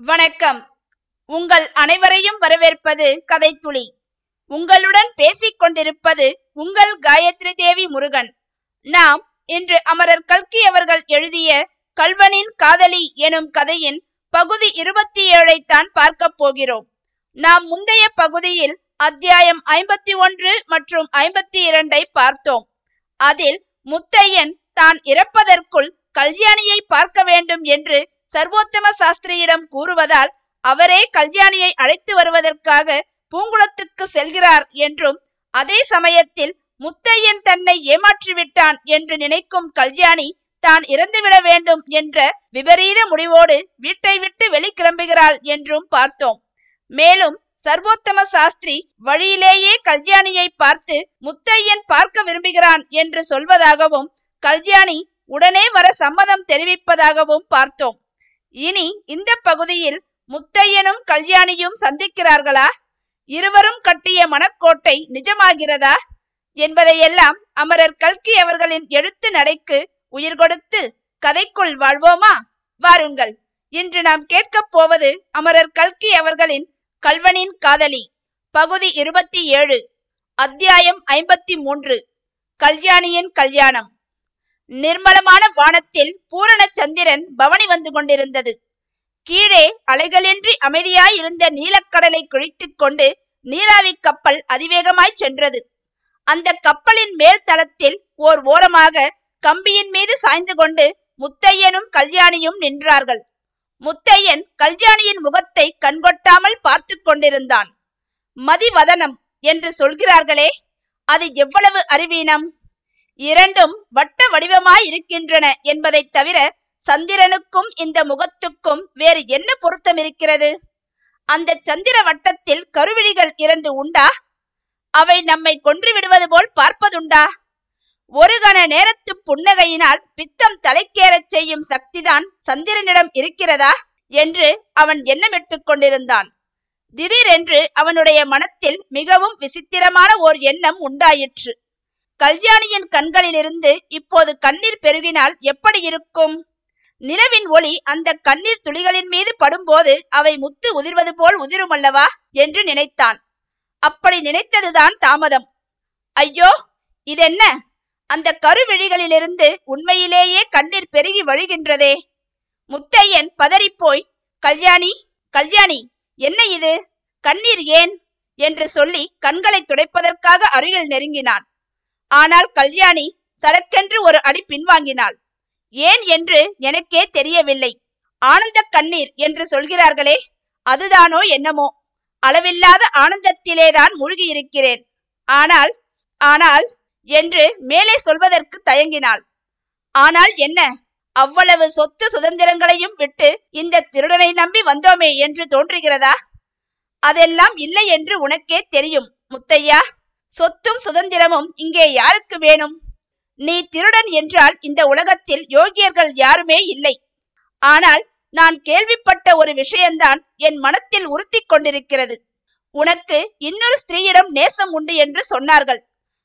வணக்கம். உங்கள் அனைவரையும் வரவேற்பது கதை துளி உங்களுடன் பேசிக் கொண்டிருப்பது உங்கள் காயத்ரி தேவி முருகன். நாம் இன்று அமரர் கல்கி அவர்கள் எழுதிய கல்வனின் காதலி எனும் கதையின் பகுதி இருபத்தி ஏழைத்தான் பார்க்க போகிறோம். நாம் முந்தைய பகுதியில் அத்தியாயம் ஐம்பத்தி ஒன்று மற்றும் ஐம்பத்தி இரண்டை பார்த்தோம். அதில் முத்தையன் தான் இறப்பதற்குள் கல்யாணியை பார்க்க வேண்டும் என்று சர்வோத்தம சாஸ்திரியிடம் கூறுவதால் அவரே கல்யாணியை அழைத்து வருவதற்காக பூங்குளத்துக்கு செல்கிறார் என்றும் அதே சமயத்தில் முத்தையன் தன்னை ஏமாற்றிவிட்டான் என்று நினைக்கும் கல்யாணி தான் இறந்துவிட வேண்டும் என்ற விபரீத முடிவோடு வீட்டை விட்டு வெளிக்கிளம்புகிறாள் என்றும் பார்த்தோம். மேலும் சர்வோத்தம சாஸ்திரி வழியிலேயே கல்யாணியை பார்த்து முத்தையன் பார்க்க விரும்புகிறான் என்று சொல்வதாகவும் கல்யாணி உடனே வர சம்மதம் தெரிவிப்பதாகவும் பார்த்தோம். இனி இந்த பகுதியில் முத்தையனும் கல்யாணியும் சந்திக்கிறார்களா? இருவரும் கட்டிய மனக்கோட்டை நிஜமாகிறதா? என்பதையெல்லாம் அமரர் கல்கி அவர்களின் எழுத்து நடைக்கு உயிர் கொடுத்து கதைக்குள் வாழ்வோமா? வாருங்கள். இன்று நாம் கேட்கப் போவது அமரர் கல்கி அவர்களின் கல்வனின் காதலி. பகுதி இருபத்தி ஏழு. அத்தியாயம் ஐம்பத்தி மூன்று. கல்யாணியின் கல்யாணம். நிர்மலமான வானத்தில் பூரண சந்திரன் பவனி வந்து கொண்டிருந்தது. கீழே அலைகளின்றி அமைதியாயிருந்த நீலக்கடலை குழித்துக் கொண்டு நீராவி கப்பல் அதிவேகமாய் சென்றது. அந்த கப்பலின் மேல் தளத்தில் ஓர் ஓரமாக கம்பியின் மீது சாய்ந்து கொண்டு முத்தையனும் கல்யாணியும் நின்றார்கள். முத்தையன் கல்யாணியின் முகத்தை கண்கொட்டாமல் பார்த்து கொண்டிருந்தான். மதிவதனம் என்று சொல்கிறார்களே அது எவ்வளவு அறிவீனம்? இரண்டும் வட்ட வடிவமாய் இருக்கின்றன என்பதை தவிர சந்திரனுக்கும் இந்த முகத்துக்கும் வேறு என்ன பொருத்தம் இருக்கிறது? அந்த சந்திர வட்டத்தில் கருவிழிகள் இரண்டு உண்டா? அவை நம்மை கொன்று விடுவது போல் பார்ப்பதுண்டா? ஒரு கண நேரத்து புன்னகையினால் பித்தம் தலைக்கேறச் செய்யும் சக்திதான் சந்திரனிடம் இருக்கிறதா? என்று அவன் எண்ணமிட்டுக் கொண்டிருந்தான். திடீரென்று அவனுடைய மனத்தில் மிகவும் விசித்திரமான ஓர் எண்ணம் உண்டாயிற்று. கல்யாணியின் கண்களிலிருந்து இப்போது கண்ணீர் பெருகினால் எப்படி இருக்கும்? நிலவின் ஒளி அந்த கண்ணீர் துளிகளின் மீது படும்போது அவை முத்து உதிர்வது போல் உதிருமல்லவா என்று நினைத்தான். அப்படி நினைத்ததுதான் தாமதம். ஐயோ இதென்ன? அந்த கருவிழிகளிலிருந்து உண்மையிலேயே கண்ணீர் பெருகி வழிகின்றதே. முத்தையன் பதறிப்போய் கல்யாணி கல்யாணி என்ன இது? கண்ணீர் ஏன்? என்று சொல்லி கண்களை துடைப்பதற்காக அருகில் நெருங்கினான். ஆனால் கல்யாணி சடக்கென்று ஒரு அடி பின்வாங்கினாள். ஏன் என்று எனக்கே தெரியவில்லை. ஆனந்த கண்ணீர் என்று சொல்கிறார்களே அதுதானோ என்னமோ. அளவில்லாத ஆனந்தத்திலேதான் மூழ்கியிருக்கிறேன். ஆனால் ஆனால் என்று மேலே சொல்வதற்கு தயங்கினாள். ஆனால் என்ன? அவ்வளவு சொத்து சுதந்திரங்களையும் விட்டு இந்த திருடனை நம்பி வந்தோமே என்று தோன்றுகிறதா? அதெல்லாம் இல்லை என்று உனக்கே தெரியும் முத்தையா. சொத்தும் சுதந்திரமும் இங்கே யாருக்கு வேணும்? நீ திருடன் என்றால் இந்த உலகத்தில் யோகியர்கள் யாருமே இல்லை. ஆனால் நான் கேள்விப்பட்ட ஒரு விஷயம்தான் என் மனத்தில் உறுத்தி கொண்டிருக்கிறது. உனக்கு இன்னொரு ஸ்திரீயிடம் நேசம் உண்டு என்று சொன்னார்கள்.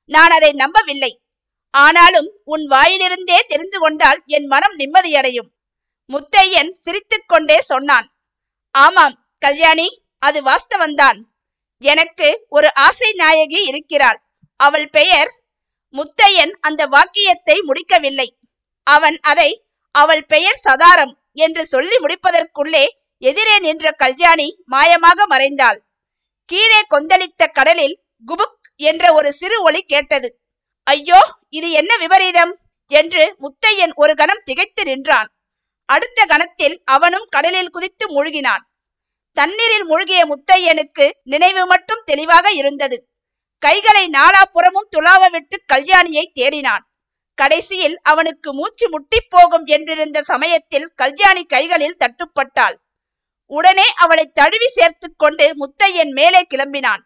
நான் அதை நம்பவில்லை. ஆனாலும் உன் வாயிலிருந்தே தெரிந்து கொண்டால் என் மனம் நிம்மதியடையும். முத்தையன் சிரித்துக்கொண்டே சொன்னான். ஆமாம் கல்யாணி அது வாஸ்தவந்தான். எனக்கு ஒரு ஆசை நாயகி இருக்கிறாள். அவள் பெயர் முத்தையன். அந்த வாக்கியத்தை முடிக்கவில்லை. அவன் அதை அவள் பெயர் சதாரம் என்று சொல்லி முடிப்பதற்குள்ளே எதிரே நின்ற கல்யாணி மாயமாக மறைந்தாள். கீழே கொந்தளித்த கடலில் குபுக் என்ற ஒரு சிறு ஒளி கேட்டது. ஐயோ இது என்ன விபரீதம்? என்று முத்தையன் ஒரு கணம் திகைத்து நின்றான். அடுத்த கணத்தில் அவனும் கடலில் குதித்து மூழ்கினான். தண்ணீரில் மூழ்கிய முத்தையனுக்கு நினைவு மட்டும் தெளிவாக இருந்தது. கைகளை நாலாபுறமும் துளாவ விட்டு கல்யாணியை தேடினான். கடைசியில் அவனுக்கு மூச்சு முட்டி போகும் என்றிருந்த சமயத்தில் கல்யாணி கைகளில் தட்டுப்பட்டாள். உடனே அவளை தழுவி சேர்த்து கொண்டு முத்தையன் மேலே கிளம்பினான்.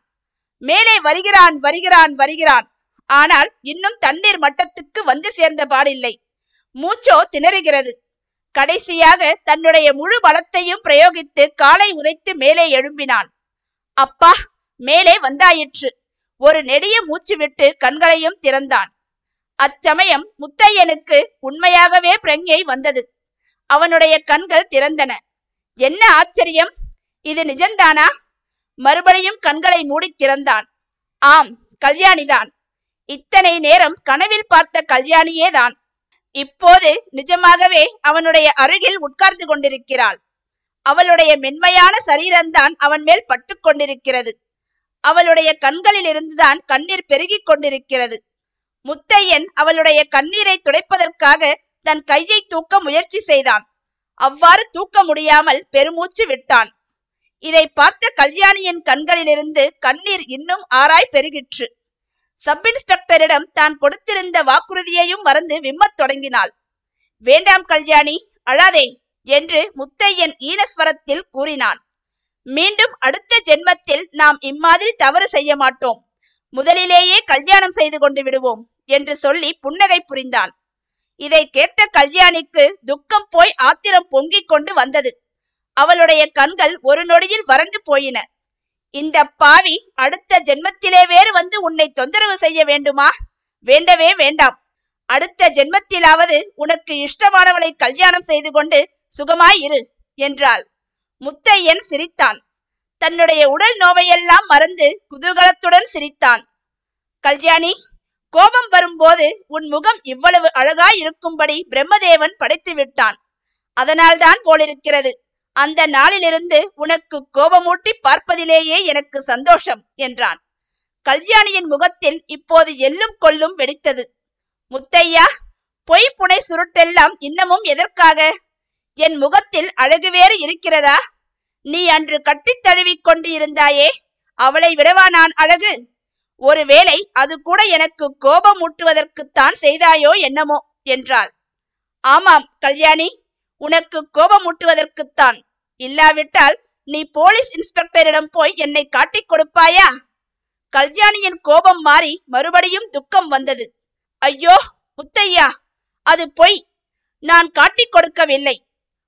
மேலே வருகிறான் வருகிறான் வருகிறான். ஆனால் இன்னும் தண்ணீர் மட்டத்துக்கு வந்து சேர்ந்த பாடில்லை. மூச்சோ திணறுகிறது. கடைசியாக தன்னுடைய முழு பலத்தையும் பிரயோகித்து காலை உதைத்து மேலே எழும்பினான். அப்பா மேலே வந்தாயிற்று. ஒரு நெடிய மூச்சு விட்டு கண்களையும் திறந்தான். அச்சமயம் முத்தையனுக்கு உண்மையாகவே பிரங்கை வந்தது. அவனுடைய கண்கள் திறந்தன. என்ன ஆச்சரியம்! இது நிஜம்தானா? மறுபடியும் கண்களை மூடி திறந்தான். ஆம் கல்யாணிதான். இத்தனை நேரம் கனவில் பார்த்த கல்யாணியே தான் இப்போது நிஜமாகவே அவனுடைய அருகில் உட்கார்ந்து கொண்டிருக்கிறாள். அவளுடைய மென்மையான சரீரம்தான் அவன் மேல் பட்டு கொண்டிருக்கிறது. அவளுடைய கண்களில் இருந்துதான் கண்ணீர் பெருகிக் கொண்டிருக்கிறது. முத்தையன் அவளுடைய கண்ணீரை துடைப்பதற்காக தன் கையை தூக்க முயற்சி செய்தான். அவ்வாறு தூக்க முடியாமல் பெருமூச்சு விட்டான். இதை பார்த்த கல்யாணியின் கண்களிலிருந்து கண்ணீர் இன்னும் ஆராய் பெருகிற்று. சப் இன்ஸ்பெக்டரிடம் தான் கொடுத்திருந்த வாக்குறுதியையும் மறந்து விம்மத் தொடங்கினாள். வேண்டாம் கல்யாணி அழாதே என்று முத்தையன் ஈனஸ்வரத்தில் கூறினான். மீண்டும் அடுத்த ஜென்மத்தில் நாம் இம்மாதிரி தவறு செய்ய மாட்டோம். முதலிலேயே கல்யாணம் செய்து கொண்டு விடுவோம் என்று சொல்லி புன்னகை புரிந்தான். இதை கேட்ட கல்யாணிக்கு துக்கம் போய் ஆத்திரம் பொங்கிக் கொண்டு வந்தது. அவளுடைய கண்கள் ஒரு நொடியில் வறண்டு போயின. இந்த பாவி அடுத்த ஜென்மத்திலே வேறு வந்து உன்னை தொந்தரவு செய்ய வேண்டுமா? வேண்டவே வேண்டாம். அடுத்த ஜென்மத்திலாவது உனக்கு இஷ்டமானவளை கல்யாணம் செய்து கொண்டு சுகமாயிரு என்றாள். முத்தையன் சிரித்தான். தன்னுடைய உடல் நோவையெல்லாம் மறந்து குதூகலத்துடன் சிரித்தான். கல்யாணி கோபம் வரும்போது உன் முகம் இவ்வளவு அழகாய் இருக்கும்படி பிரம்மதேவன் படைத்து விட்டான் அதனால்தான் போலிருக்கிறது. அந்த நாளிலிருந்து உனக்கு கோபமூட்டி பார்ப்பதிலேயே எனக்கு சந்தோஷம் என்றான். கல்யாணியின் முகத்தில் இப்போது எல்லும் கொள்ளும் வெடித்தது. முத்தையா பொய் புனை சுருட்டெல்லாம் இன்னமும் எதற்காக? என் முகத்தில் அழகு வேறு இருக்கிறதா? நீ அன்று கட்டித் தழுவிக் கொண்டு இருந்தாயே அவளை விடவா நான் அழகு? ஒருவேளை அது கூட எனக்கு கோபம் ஊட்டுவதற்குத்தான் செய்தாயோ என்னமோ என்றாள். ஆமாம் கல்யாணி உனக்கு கோபம் ஊட்டுவதற்குத்தான் இல்லாவிட்டால் நீ போலீஸ் இன்ஸ்பெக்டரிடம் போய் என்னை காட்டிக் கொடுப்பாயா? கல்யாணியின் கோபம் மாறி மறுபடியும் துக்கம் வந்தது. ஐயோ முத்தையா அது பொய். நான் காட்டிக் கொடுக்கவில்லை.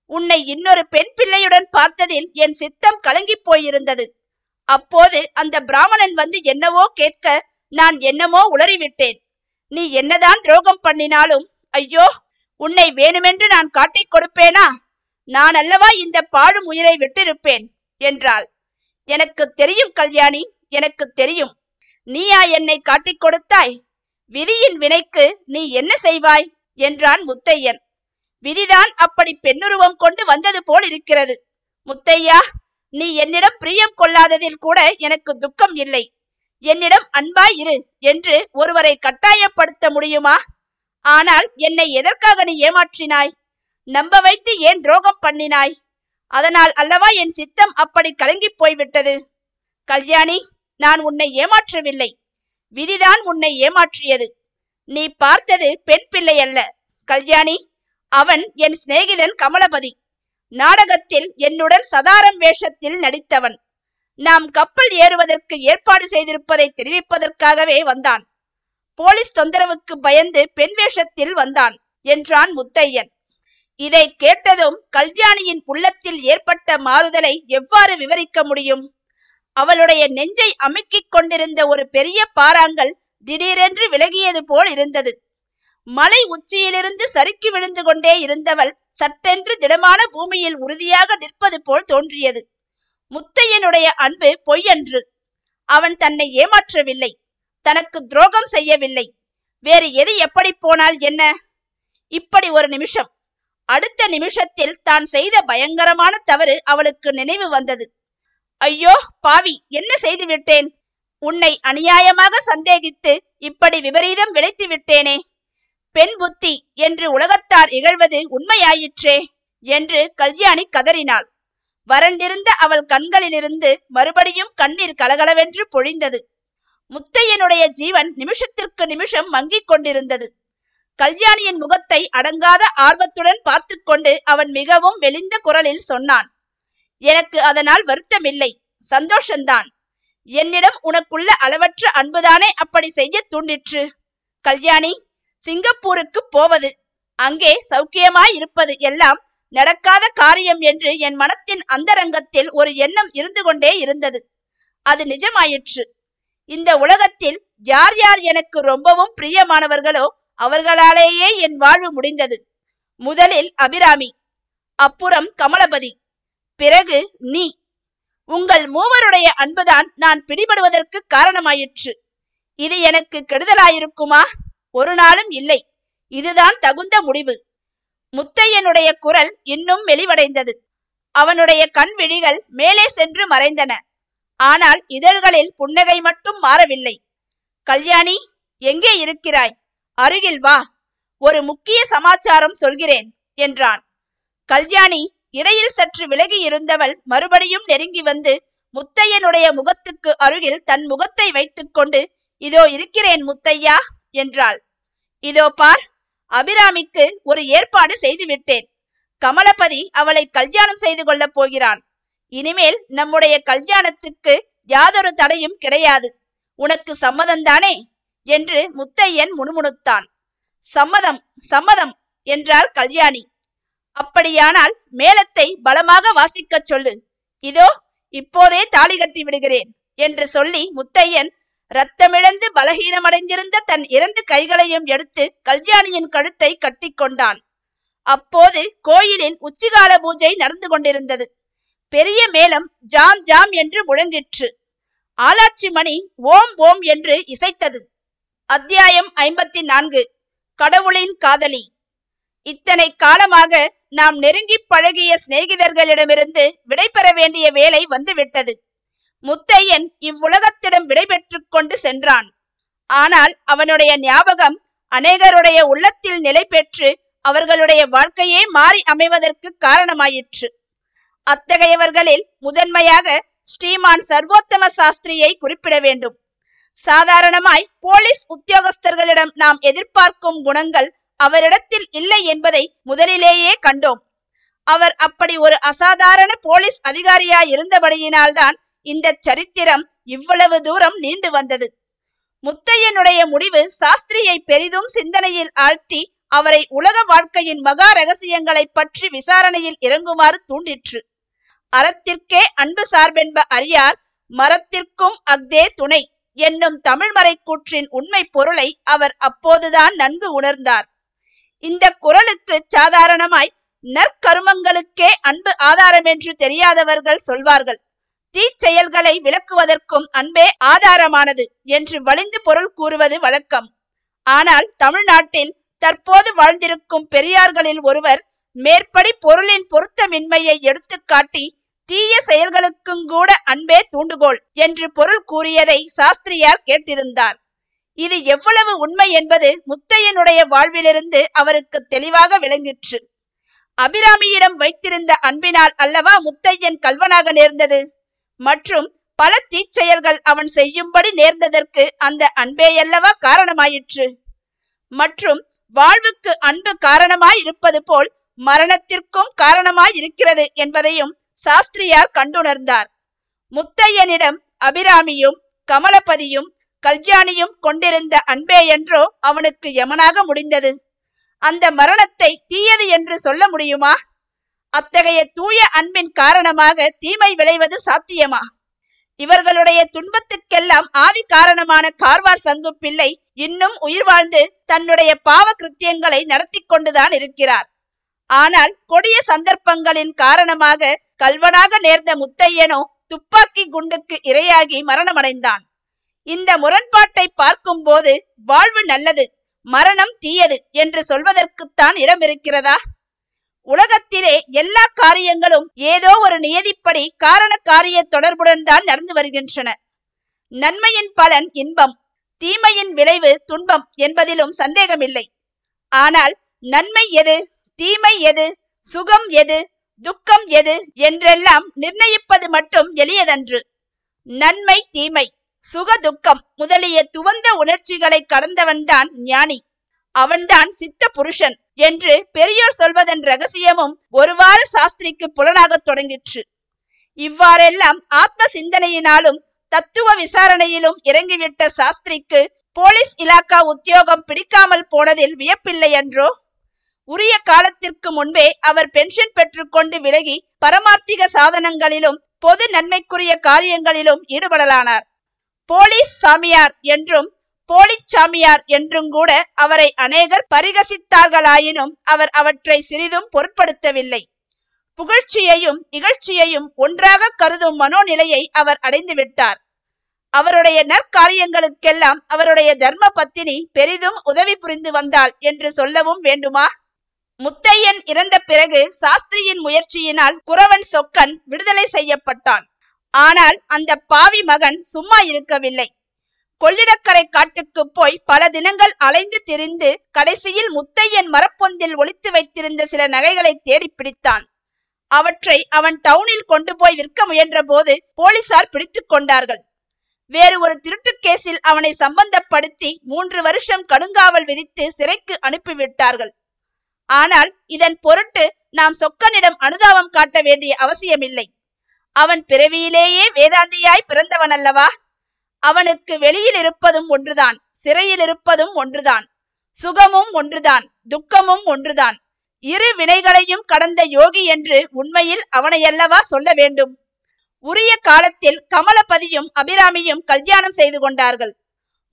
உன்னை இன்னொரு பெண் பிள்ளையுடன் பார்த்ததில் என் சித்தம் கலங்கி போயிருந்தது. அப்போது அந்த பிராமணன் வந்து என்னவோ கேட்க நான் என்னமோ உளறிவிட்டேன். நீ என்னதான் துரோகம் பண்ணினாலும் ஐயோ உன்னை வேணுமென்று நான் காட்டிக் கொடுப்பேனா? நான் அல்லவா இந்த பாழும் உயிரை விட்டிருப்பேன்? என்றாள். எனக்கு தெரியும் கல்யாணி எனக்கு தெரியும். நீயா என்னை காட்டிக் கொடுத்தாய்? விதியின் வினைக்கு நீ என்ன செய்வாய்? என்றான் முத்தையன். விதிதான் அப்படி பெண்ணுருவம் கொண்டு வந்தது போல் இருக்கிறது முத்தையா நீ என்னிடம் பிரியம் கொள்ளாததில் கூட எனக்கு துக்கம் இல்லை. என்னிடம் அன்பாய் இரு என்று ஒருவரை கட்டாயப்படுத்த முடியுமா? ஆனால் என்னை எதற்காக நீ ஏமாற்றினாய்? நம்ப வைத்து ஏன் துரோகம் பண்ணினாய்? அதனால் அல்லவா என் சித்தம் அப்படி கலங்கி போய்விட்டது? கல்யாணி நான் உன்னை ஏமாற்றவில்லை. விதிதான் உன்னை ஏமாற்றியது. நீ பார்த்தது பெண் பிள்ளை அல்ல. கல்யாணி அவன் என் சிநேகிதன் கமலபதி. நாடகத்தில் என்னுடன் சதாரம் வேஷத்தில் நடித்தவன். நாம் கப்பல் ஏறுவதற்கு ஏற்பாடு செய்திருப்பதை தெரிவிப்பதற்காகவே வந்தான். போலீஸ் தொந்தரவுக்கு பயந்து பெண் வேஷத்தில் வந்தான் என்றான் முத்தையன். இதை கேட்டதும் கல்யாணியின் உள்ளத்தில் ஏற்பட்ட மாறுதலை எவ்வாறு விவரிக்க முடியும்? அவளுடைய நெஞ்சை அமுக்கிக் கொண்டிருந்த ஒரு பெரிய பாறாங்கல் திடீரென்று விலகியது போல் இருந்தது. மலை உச்சியிலிருந்து சறுக்கி விழுந்து கொண்டே இருந்தவள் சட்டென்று திடமான பூமியில் உறுதியாக நிற்பது போல் தோன்றியது. முத்தையனுடைய அன்பு பொய்யன்று. அவன் தன்னை ஏமாற்றவில்லை. தனக்கு துரோகம் செய்யவில்லை. வேறு எது எப்படி போனால் என்ன? இப்படி ஒரு நிமிஷம். அடுத்த நிமிஷத்தில் தான் செய்த பயங்கரமான தவறு அவளுக்கு நினைவு வந்தது. ஐயோ பாவி என்ன செய்து விட்டேன்? உன்னை அநியாயமாக சந்தேகித்து இப்படி விபரீதம் விளைத்து விட்டேனே. பெண் புத்தி என்று உலகத்தார் இகழ்வது உண்மையாயிற்றே என்று கல்யாணி கதறினாள். வறண்டிருந்த அவள் கண்களிலிருந்து மறுபடியும் கண்ணீர் கலகலவென்று பொழிந்தது. முத்தையனுடைய ஜீவன் நிமிஷத்திற்கு நிமிஷம் மங்கிக் கொண்டிருந்தது. கல்யாணியின் முகத்தை அடங்காத ஆர்வத்துடன் பார்த்து கொண்டு அவன் மிகவும் வெளிந்த குரலில் சொன்னான் எனக்கு அதனால் வருத்தமில்லை சந்தோஷந்தான். என்னிடம் உனக்குள்ள அளவற்ற அன்புதானே அப்படி செய்ய தூண்டிற்று? கல்யாணி சிங்கப்பூருக்கு போவது அங்கே சௌக்கியமாய் இருப்பது எல்லாம் நடக்காத காரியம் என்று என் மனத்தின் அந்தரங்கத்தில் ஒரு எண்ணம் இருந்து கொண்டே இருந்தது. அது நிஜமாயிற்று. இந்த உலகத்தில் யார் யார் எனக்கு ரொம்பவும் பிரியமானவர்களோ அவர்களாலேயே என் வாழ்வு முடிந்தது. முதலில் அபிராமி அப்புறம் கமலபதி பிறகு நீ. உங்கள் மூவருடைய அன்புதான் நான் பிடிபடுவதற்கு காரணமாயிற்று. இது எனக்கு கெடுதலாயிருக்குமா? ஒரு நாளும் இல்லை. இதுதான் தகுந்த முடிவு. முத்தையனுடைய குரல் இன்னும் மெலிவடைந்தது அவனுடைய கண் விழிகள் மேலே சென்று மறைந்தன. ஆனால் இதழ்களில் புன்னகை மட்டும் மாறவில்லை. கல்யாணி எங்கே இருக்கிறாய்? அருகில் வா. ஒரு முக்கிய சமாச்சாரம் சொல்கிறேன் என்றான். கல்யாணி இடையில் சற்று விலகி இருந்தவள் மறுபடியும் நெருங்கி வந்து முத்தையனுடைய முகத்துக்கு அருகில் தன் முகத்தை வைத்துக்கொண்டு இதோ இருக்கிறேன் முத்தையா? என்றாள். இதோ பார் அபிராமிக்கு ஒரு ஏற்பாடு செய்து விட்டேன். கமலபதி அவளை கல்யாணம் செய்து கொள்ளப் போகிறான். இனிமேல் நம்முடைய கல்யாணத்துக்கு யாதொரு தடையும் கிடையாது. உனக்கு சம்மதம்தானே என்று முத்தையன் முணுமுணுத்தான். சம்மதம் சம்மதம் என்றாள் கல்யாணி. அப்படியானால் மேளத்தை பலமாக வாசிக்கச் சொல்லு. இதோ இப்போதே தாலி கட்டி விடுகிறேன் என்று சொல்லி முத்தையன் ரத்தமிழந்து பலகீனமடைந்திருந்த தன் இரண்டு கைகளையும் எடுத்து கல்யாணியின் கழுத்தை கட்டிக்கொண்டான். அப்போது கோயிலில் உச்சிகால பூஜை நடந்து கொண்டிருந்தது. பெரிய மேளம் ஜாம் ஜாம் என்று முழங்கிற்று. ஆலாட்சி மணி ஓம் ஓம் என்று இசைத்தது. அத்தியாயம் ஐம்பத்தி நான்கு கடவுளின் காதலி. இத்தனை காலமாக நாம் நெருங்கி பழகிய சிநேகிதர்களிடமிருந்து விடைபெற வேண்டிய வேலை வந்துவிட்டது. முத்தையன் இவ்வுலகத்திடம் விடைபெற்று கொண்டு சென்றான். ஆனால் அவனுடைய ஞாபகம் அநேகருடைய உள்ளத்தில் நிலை பெற்று அவர்களுடைய வாழ்க்கையே மாறி அமைவதற்கு காரணமாயிற்று. அத்தகையவர்களில் முதன்மையாக ஸ்ரீமான் சர்வோத்தம சாஸ்திரியை குறிப்பிட வேண்டும். சாதாரணமாய் போலீஸ் உத்தியோகஸ்தர்களிடம் நாம் எதிர்பார்க்கும் குணங்கள் அவரிடத்தில் இல்லை என்பதை முதலிலேயே கண்டோம். அவர் அப்படி ஒரு அசாதாரண போலீஸ் அதிகாரியாய் இருந்தபடியினால்தான் இந்த சரித்திரம் இவ்வளவு தூரம் நீண்டு வந்தது. முத்தையனுடைய முடிவு சாஸ்திரியை பெரிதும் சிந்தனையில் ஆழ்த்தி அவரை உலக வாழ்க்கையின் மகா ரகசியங்களை பற்றி விசாரணையில் இறங்குமாறு தூண்டிற்று. அறத்திற்கே அன்பு சார்பென்ப அறியார் மரத்திற்கும் அக்தே துணை என்னும் தமிழ்மறை கூற்றின் உண்மை பொருளை அவர் அப்போதுதான் நன்கு உணர்ந்தார். இந்த குரலுக்கு சாதாரணமாய் நற்கருமங்களுக்கே அன்பு ஆதாரம் என்று தெரியாதவர்கள் சொல்வார்கள். தீச்செயல்களை விளக்குவதற்கும் அன்பே ஆதாரமானது என்று வலிந்து பொருள் கூறுவது வழக்கம். ஆனால் தமிழ்நாட்டில் தற்போது வாழ்ந்திருக்கும் பெரியார்களில் ஒருவர் மேற்படி பொருளின் பொருத்தமின்மையை எடுத்துக்காட்டி தீய செயல்களுக்கும் கூட அன்பே தூண்டுகோள் என்று பொருள் கூறியதை சாஸ்திரியார் கேட்டிருந்தார். இது எவ்வளவு உண்மை என்பது முத்தையனுடைய வாழ்விலிருந்து அவருக்கு தெளிவாக விளங்கிற்று. அபிராமியிடம் வைத்திருந்த அன்பினால் அல்லவா முத்தையன் கல்வனாக நேர்ந்தது? மற்றும் பல தீச்செயல்கள் அவன் செய்யும்படி நேர்ந்ததற்கு அந்த அன்பேயல்லவா காரணமாயிற்று? மற்றும் வாழ்வுக்கு அன்பு காரணமாய் இருப்பது போல் மரணத்திற்கும் காரணமாய் இருக்கிறது என்பதையும் சாஸ்திரியார் கண்டுணர்ந்தார். முத்தையனிடம் அபிராமியும் கமலபதியும் கல்யாணியும் கொண்டிருந்த அன்பே என்றோ அவனுக்கு யமனாக முடிந்தது. அந்த மரணத்தை தீயது என்று சொல்ல முடியுமா? அத்தகைய தூய அன்பின் காரணமாக தீமை விளைவது சாத்தியமா? இவர்களுடைய துன்பத்துக்கெல்லாம் ஆதி காரணமான கார்வார் சங்கு பிள்ளை இன்னும் உயிர் வாழ்ந்து தன்னுடைய பாவ கிருத்தியங்களை நடத்தி கொண்டுதான் இருக்கிறார். ஆனால் கொடிய சந்தர்ப்பங்களின் காரணமாக கல்வனாக நேர்ந்த முத்தையனோ துப்பாக்கி குண்டுக்கு இரையாகி மரணமடைந்தான். இந்த முரண்பாட்டை பார்க்கும் போது வாழ்வு நல்லது மரணம் தீயது என்று சொல்வதற்குத்தான் இடம் இருக்கிறதா உலகத்திலே எல்லா காரியங்களும் ஏதோ ஒரு நியதிப்படி காரண காரிய தொடர்புடன் தான் நடந்து வருகின்றன. நன்மையின் பலன் இன்பம் தீமையின் விளைவு துன்பம் என்பதிலும் சந்தேகமில்லை. ஆனால் நன்மை எது தீமை எது சுகம் எது துக்கம் எது என்றெல்லாம் நிர்ணயிப்பது மட்டும் எளியதன்று. நன்மை தீமை சுக துக்கம் முதலிய துவந்த உணர்ச்சிகளை கடந்தவன்தான் ஞானி. அவன்தான் சித்த புருஷன் என்று பெரியோர் சொல்வதன் ரகசியமும் ஒருவாறு சாஸ்திரிக்கு புலனாகத் தொடங்கிற்று. இவ்வாறெல்லாம் ஆத்ம சிந்தனையினாலும் தத்துவ விசாரணையிலும் இறங்கிவிட்ட சாஸ்திரிக்கு போலீஸ் இலாக்கா உத்தியோகம் பிடிக்காமல் போனதில் வியப்பில்லை என்றோ உரிய காலத்திற்கு முன்பே அவர் பென்ஷன் பெற்றுக்கொண்டு விலகி பரமார்த்திக சாதனங்களிலும் பொது நன்மைக்குரிய காரியங்களிலும் ஈடுபடலானார். போலீஸ் சாமியார் என்றும் போலிச் சாமியார் என்றும் கூட அவரை அநேகர் பரிகசித்தார்களாயினும் அவர் அவற்றை சிறிதும் பொருட்படுத்தவில்லை. புகழ்ச்சியையும் இகழ்ச்சியையும் ஒன்றாக கருதும் மனோநிலையை அவர் அடைந்துவிட்டார். அவருடைய நற்காரியங்களுக்கெல்லாம் அவருடைய தர்ம பத்தினி பெரிதும் உதவி புரிந்து வந்தாள் என்று சொல்லவும் வேண்டுமா? முத்தையன் இறந்த பிறகு சாஸ்திரியின் முயற்சியினால் குறவன் சொக்கன் விடுதலை செய்யப்பட்டான். ஆனால் அந்த பாவி மகன் சும்மா இருக்கவில்லை. கொள்ளிடக்கரை காட்டுக்கு போய் பல தினங்கள் அலைந்து திரிந்து கடைசியில் முத்தையன் மரப்பொந்தில் ஒளித்து வைத்திருந்த சில நகைகளை தேடி பிடித்தான். அவற்றை அவன் டவுனில் கொண்டு போய் விற்க முயன்ற போது போலீசார் பிடித்து கொண்டார்கள். வேறு ஒரு திருட்டு கேஸில் அவனை சம்பந்தப்படுத்தி மூன்று வருஷம் கடுங்காவல் விதித்து சிறைக்கு அனுப்பிவிட்டார்கள். ஆனால் இதன் பொருட்டு நாம் சொக்கனிடம் அனுதாபம் காட்ட வேண்டிய அவசியமில்லை. அவன் பிறவியிலேயே வேதாந்தியாய் பிறந்தவன் அல்லவா அவனுக்கு வெளியில் இருப்பதும் ஒன்றுதான் சிறையில் இருப்பதும் ஒன்றுதான் சுகமும் ஒன்றுதான் துக்கமும் ஒன்றுதான். இரு வினைகளையும் கடந்த யோகி என்று உண்மையில் அவனையல்லவா சொல்ல வேண்டும்? உரிய காலத்தில் கமலபதியும் அபிராமியும் கல்யாணம் செய்து கொண்டார்கள்.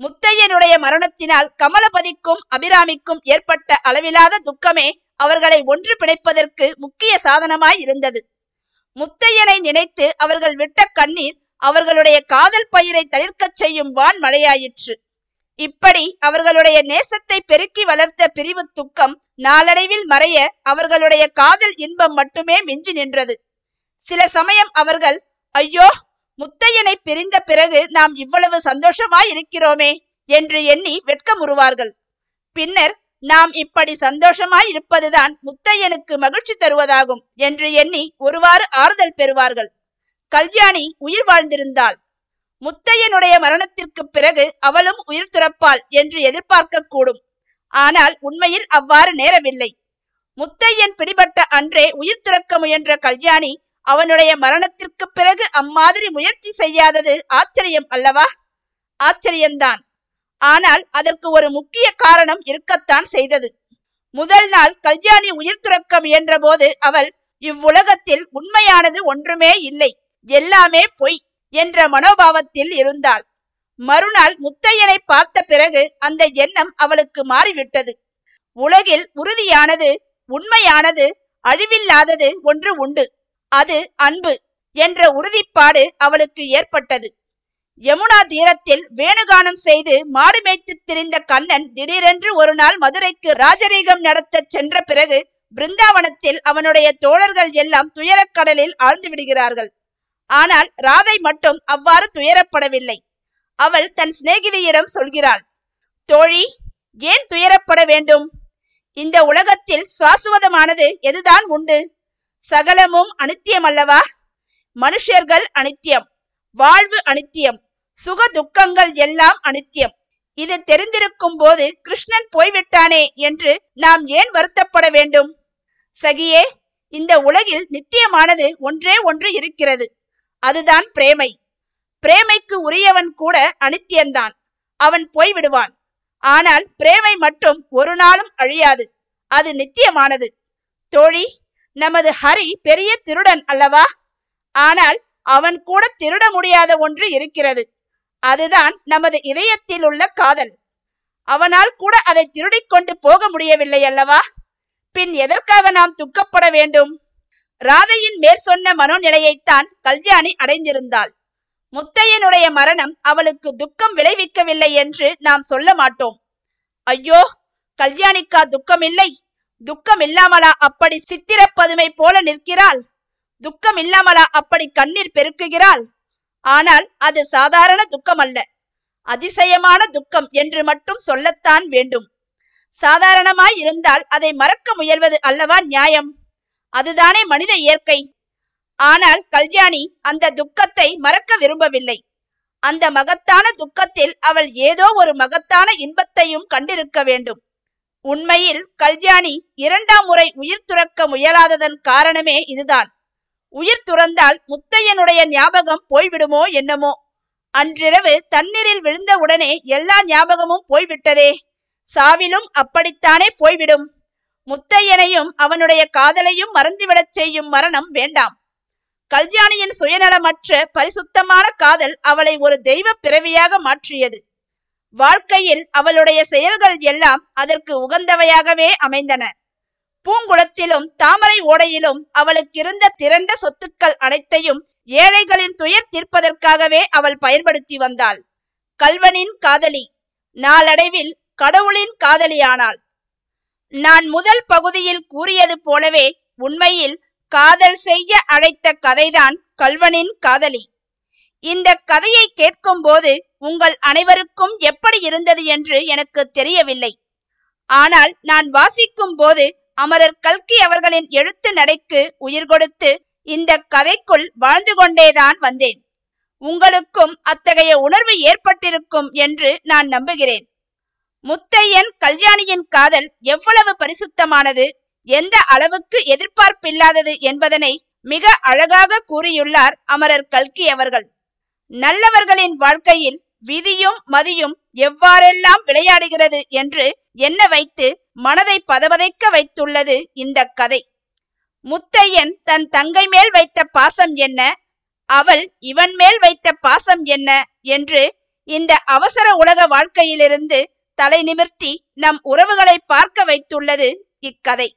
முத்தையனுடைய மரணத்தினால் கமலபதிக்கும் அபிராமிக்கும் ஏற்பட்ட அளவிலாத துக்கமே அவர்களை ஒன்று பிணைப்பதற்கு முக்கிய சாதனமாய் இருந்தது. முத்தையனை நினைத்து அவர்கள் விட்ட கண்ணீர் அவர்களுடைய காதல் பயிரை தளிர்க்கச் செய்யும் வான் மழையாயிற்று. இப்படி அவர்களுடைய நேசத்தை பெருக்கி வளர்த்த பிரிவு துக்கம் நாளடைவில் மறைய அவர்களுடைய காதல் இன்பம் மட்டுமே மிஞ்சி நின்றது. சில சமயம் அவர்கள் ஐயோ முத்தையனை பிரிந்த பிறகு நாம் இவ்வளவு சந்தோஷமாய் இருக்கிறோமே என்று எண்ணி வெட்கமுறுவார்கள் பின்னர் நாம் இப்படி சந்தோஷமாய் இருப்பதுதான் முத்தையனுக்கு மகிழ்ச்சி தருவதாகும் என்று எண்ணி ஒருவாறு ஆறுதல் பெறுவார்கள். கல்யாணி உயிர் வாழ்ந்திருந்தாள். முத்தையனுடைய மரணத்திற்கு பிறகு அவளும் உயிர் துறப்பாள் என்று எதிர்பார்க்க கூடும் ஆனால் உண்மையில் அவ்வாறு நேரவில்லை. முத்தையன் பிடிபட்ட அன்றே உயிர் துறக்க முயன்ற கல்யாணி அவனுடைய மரணத்திற்கு பிறகு அம்மாதிரி முயற்சி செய்யாதது ஆச்சரியம் அல்லவா? ஆச்சரியம்தான். ஆனால் அதற்கு ஒரு முக்கிய காரணம் இருக்கத்தான் செய்தது. முதல் நாள் கல்யாணி உயிர் துறக்க முயன்ற போது அவள் இவ்வுலகத்தில் உண்மையானது ஒன்றுமே இல்லை எல்லாமே பொய் என்ற மனோபாவத்தில் இருந்தாள். மறுநாள் முத்தையனை பார்த்த பிறகு அந்த எண்ணம் அவளுக்கு மாறிவிட்டது. உலகில் உறுதியானது உண்மையானது அழிவில்லாதது ஒன்று உண்டு. அது அன்பு என்ற உறுதிப்பாடு அவளுக்கு ஏற்பட்டது. யமுனா தீரத்தில் வேணுகானம் செய்து மாடு மேய்த்து திரிந்த கண்ணன் திடீரென்று ஒரு நாள் மதுரைக்கு ராஜரீகம் நடத்த சென்ற பிறகு பிருந்தாவனத்தில் அவனுடைய தோழர்கள் எல்லாம் துயரக்கடலில் ஆழ்ந்து விடுகிறார்கள். ஆனால் ராதை மட்டும் அவ்வாறு துயரப்படவில்லை. அவள் தன் சிநேகிதியிடம் சொல்கிறாள் தோழி ஏன் துயரப்பட வேண்டும்? இந்த உலகத்தில் சுவாசுவதமானது எதுதான் உண்டு? சகலமும் அனித்தியம் அல்லவா? மனுஷர்கள் அனித்தியம் வாழ்வு அனித்தியம் சுக துக்கங்கள் எல்லாம் அனித்தியம். இது தெரிந்திருக்கும் போது கிருஷ்ணன் போய்விட்டானே என்று நாம் ஏன் வருத்தப்பட வேண்டும்? சகியே இந்த உலகில் நித்தியமானது ஒன்றே ஒன்று இருக்கிறது. அதுதான் பிரேமை. பிரேமைக்கு உரியவன் கூட அனித்தியந்தான். அவன் போய்விடுவான். ஆனால் பிரேமை மட்டும் ஒரு நாளும் அழியாது. அது நித்தியமானது. தோழி நமது ஹரி பெரிய திருடன் அல்லவா? ஆனால் அவன் கூட திருட முடியாத ஒன்று இருக்கிறது. அதுதான் நமது இதயத்தில் உள்ள காதல். அவனால் கூட அதை திருடிக் கொண்டு போக முடியவில்லை அல்லவா? பின் எதற்காக நாம் துக்கப்பட வேண்டும்? ராதையின் மேற்சொன்ன மனோநிலையைத்தான் கல்யாணி அடைந்திருந்தாள். முத்தையனுடைய மரணம் அவளுக்கு துக்கம் விளைவிக்கவில்லை என்று நாம் சொல்ல மாட்டோம். ஐயோ கல்யாணிக்கா துக்கமில்லை? துக்கம் இல்லாமலா அப்படி சித்திரப்பதுமை போல நிற்கிறாள்? துக்கம் இல்லாமலா அப்படி கண்ணீர் பெருக்குகிறாள்? ஆனால் அது சாதாரண துக்கம் அல்ல அதிசயமான துக்கம் என்று மட்டும் சொல்லத்தான் வேண்டும். சாதாரணமாய் இருந்தால் அதை மறக்க முயல்வது அல்லவா நியாயம்? அதுதானே மனித இயற்கை. ஆனால் கல்யாணி அந்த துக்கத்தை மறக்க விரும்பவில்லை. அந்த மகத்தான துக்கத்தில் அவள் ஏதோ ஒரு மகத்தான இன்பத்தையும் கண்டிருக்க வேண்டும். உண்மையில் கல்யாணி இரண்டாம் முறை உயிர் துறக்க முயலாததன் காரணமே இதுதான். உயிர் துறந்தால் முத்தையனுடைய ஞாபகம் போய்விடுமோ என்னமோ? அன்றிரவு தண்ணீரில் விழுந்த உடனே எல்லா ஞாபகமும் போய்விட்டதே. சாவிலும் அப்படித்தானே போய்விடும். முத்தையனையும் அவனுடைய காதலையும் மறந்துவிடச் செய்யும் மரணம் வேண்டாம். கல்யாணியின் சுயநலமற்ற பரிசுத்தமான காதல் அவளை ஒரு தெய்வ பிறவியாக மாற்றியது. வாழ்க்கையில் அவளுடைய செயல்கள் எல்லாம் அதற்கு உகந்தவையாகவே அமைந்தன. பூங்குளத்திலும் தாமரை ஓடையிலும் அவளுக்கு இருந்த திரண்ட சொத்துக்கள் அனைத்தையும் ஏழைகளின் துயர் தீர்ப்பதற்காகவே அவள் பயன்படுத்தி வந்தாள். கல்வனின் காதலி. நாளடைவில் கடவுளின் காதலியானாள். நான் முதல் பகுதியில் கூறியது போலவே உண்மையில் காதல் செய்ய அழைத்த கதைதான் கல்வனின் காதலி. இந்த கதையை கேட்கும் போது உங்கள் அனைவருக்கும் எப்படி இருந்தது என்று எனக்கு தெரியவில்லை. ஆனால் நான் வாசிக்கும் போது அமரர் கல்கி அவர்களின் எழுத்து நடைக்கு உயிர் கொடுத்து இந்த கதைக்குள் வாழ்ந்து கொண்டேதான் வந்தேன். உங்களுக்கும் அத்தகைய உணர்வு ஏற்பட்டிருக்கும் என்று நான் நம்புகிறேன். முத்தையன் கல்யாணியின் காதல் எவ்வளவு பரிசுத்தமானது எந்த அளவுக்கு எதிர்பார்ப்பில்லாதது என்பதனை மிக அழகாக கூறியுள்ளார் அமரர் கல்கி அவர்கள். நல்லவர்களின் வாழ்க்கையில் விதியும் மதியும் எவ்வாறெல்லாம் விளையாடுகிறது என்று எண்ண வைத்து மனதை பதவதைக்க வைத்துள்ளது இந்த கதை. முத்தையன் தன் தங்கை மேல் வைத்த பாசம் என்ன? அவள் இவன் மேல் வைத்த பாசம் என்ன? என்று இந்த அவசர உலக வாழ்க்கையிலிருந்து தலை நிமிர்த்தி நம் உறவுகளை பார்க்க வைத்துள்ளது இக்கதை.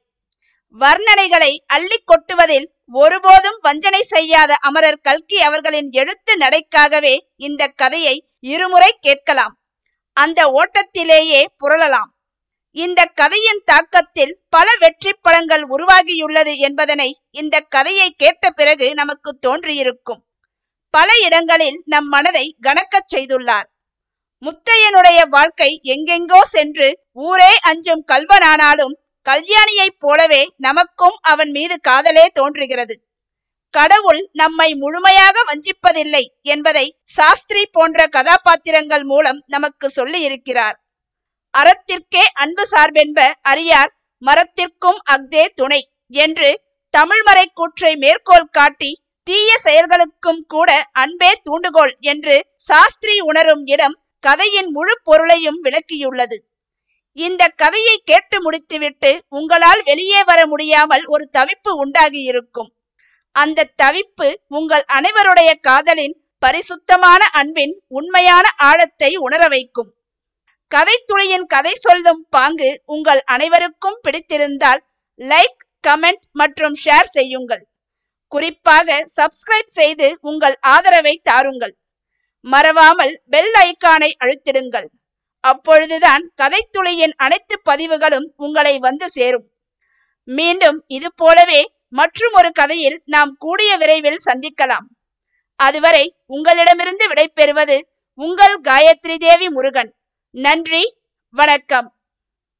வர்ணனைகளை அள்ளி கொட்டுவதில் ஒருபோதும் வஞ்சனை செய்யாத அமரர் கல்கி அவர்களின் எழுத்து நடைக்காகவே இந்த கதையை இருமுறை கேட்கலாம். அந்த ஓட்டத்திலேயே புரளலாம். இந்த கதையின் தாக்கத்தில் பல வெற்றி படங்கள் உருவாகியுள்ளது என்பதனை இந்த கதையை கேட்ட பிறகு நமக்கு தோன்றியிருக்கும். பல இடங்களில் நம் மனதை கணக்கச் செய்துள்ளார். முத்தையனுடைய வாழ்க்கை எங்கெங்கோ சென்று ஊரே அஞ்சும் கல்வனானாலும் கல்யாணியைப் போலவே நமக்கும் அவன் மீது காதலே தோன்றுகிறது. கடவுள் நம்மை முழுமையாக வஞ்சிப்பதில்லை என்பதை சாஸ்திரி போன்ற கதாபாத்திரங்கள் மூலம் நமக்கு சொல்லி இருக்கிறார் அறத்திற்கே அன்பு சார்பென்ப அறியார் மரத்திற்கும் அக்தே துணை என்று தமிழ்மறை கூற்றை மேற்கோள் காட்டி தீய செயல்களுக்கும் கூட அன்பே தூண்டுகோல் என்று சாஸ்திரி உணரும் இடம் கதையின் முழு பொருளையும் விளக்கியுள்ளது. இந்த கதையை கேட்டு முடித்துவிட்டு உங்களால் வெளியே வர முடியாமல் ஒரு தவிப்பு உண்டாகியிருக்கும். அந்த தவிப்பு உங்கள் அனைவருடைய காதலின் பரிசுத்தமான அன்பின் உண்மையான ஆழத்தை உணர வைக்கும். கதைத்துளியின் கதை சொல்லும் பாங்கு உங்கள் அனைவருக்கும் பிடித்திருந்தால் லைக் கமெண்ட் மற்றும் ஷேர் செய்யுங்கள். குறிப்பாக சப்ஸ்கிரைப் செய்து உங்கள் ஆதரவை தாருங்கள். மறவாமல் பெல் ஐக்கானை அழுத்திடுங்கள். அப்பொழுதுதான் கதைத்துளியின் அனைத்து பதிவுகளும் உங்களை வந்து சேரும். மீண்டும் இது போலவே மற்றும் ஒரு கதையில் நாம் கூடிய விரைவில் சந்திக்கலாம். அதுவரை உங்களிடமிருந்து விடைபெறுவது உங்கள் காயத்ரி தேவி முருகன். நன்றி வணக்கம்.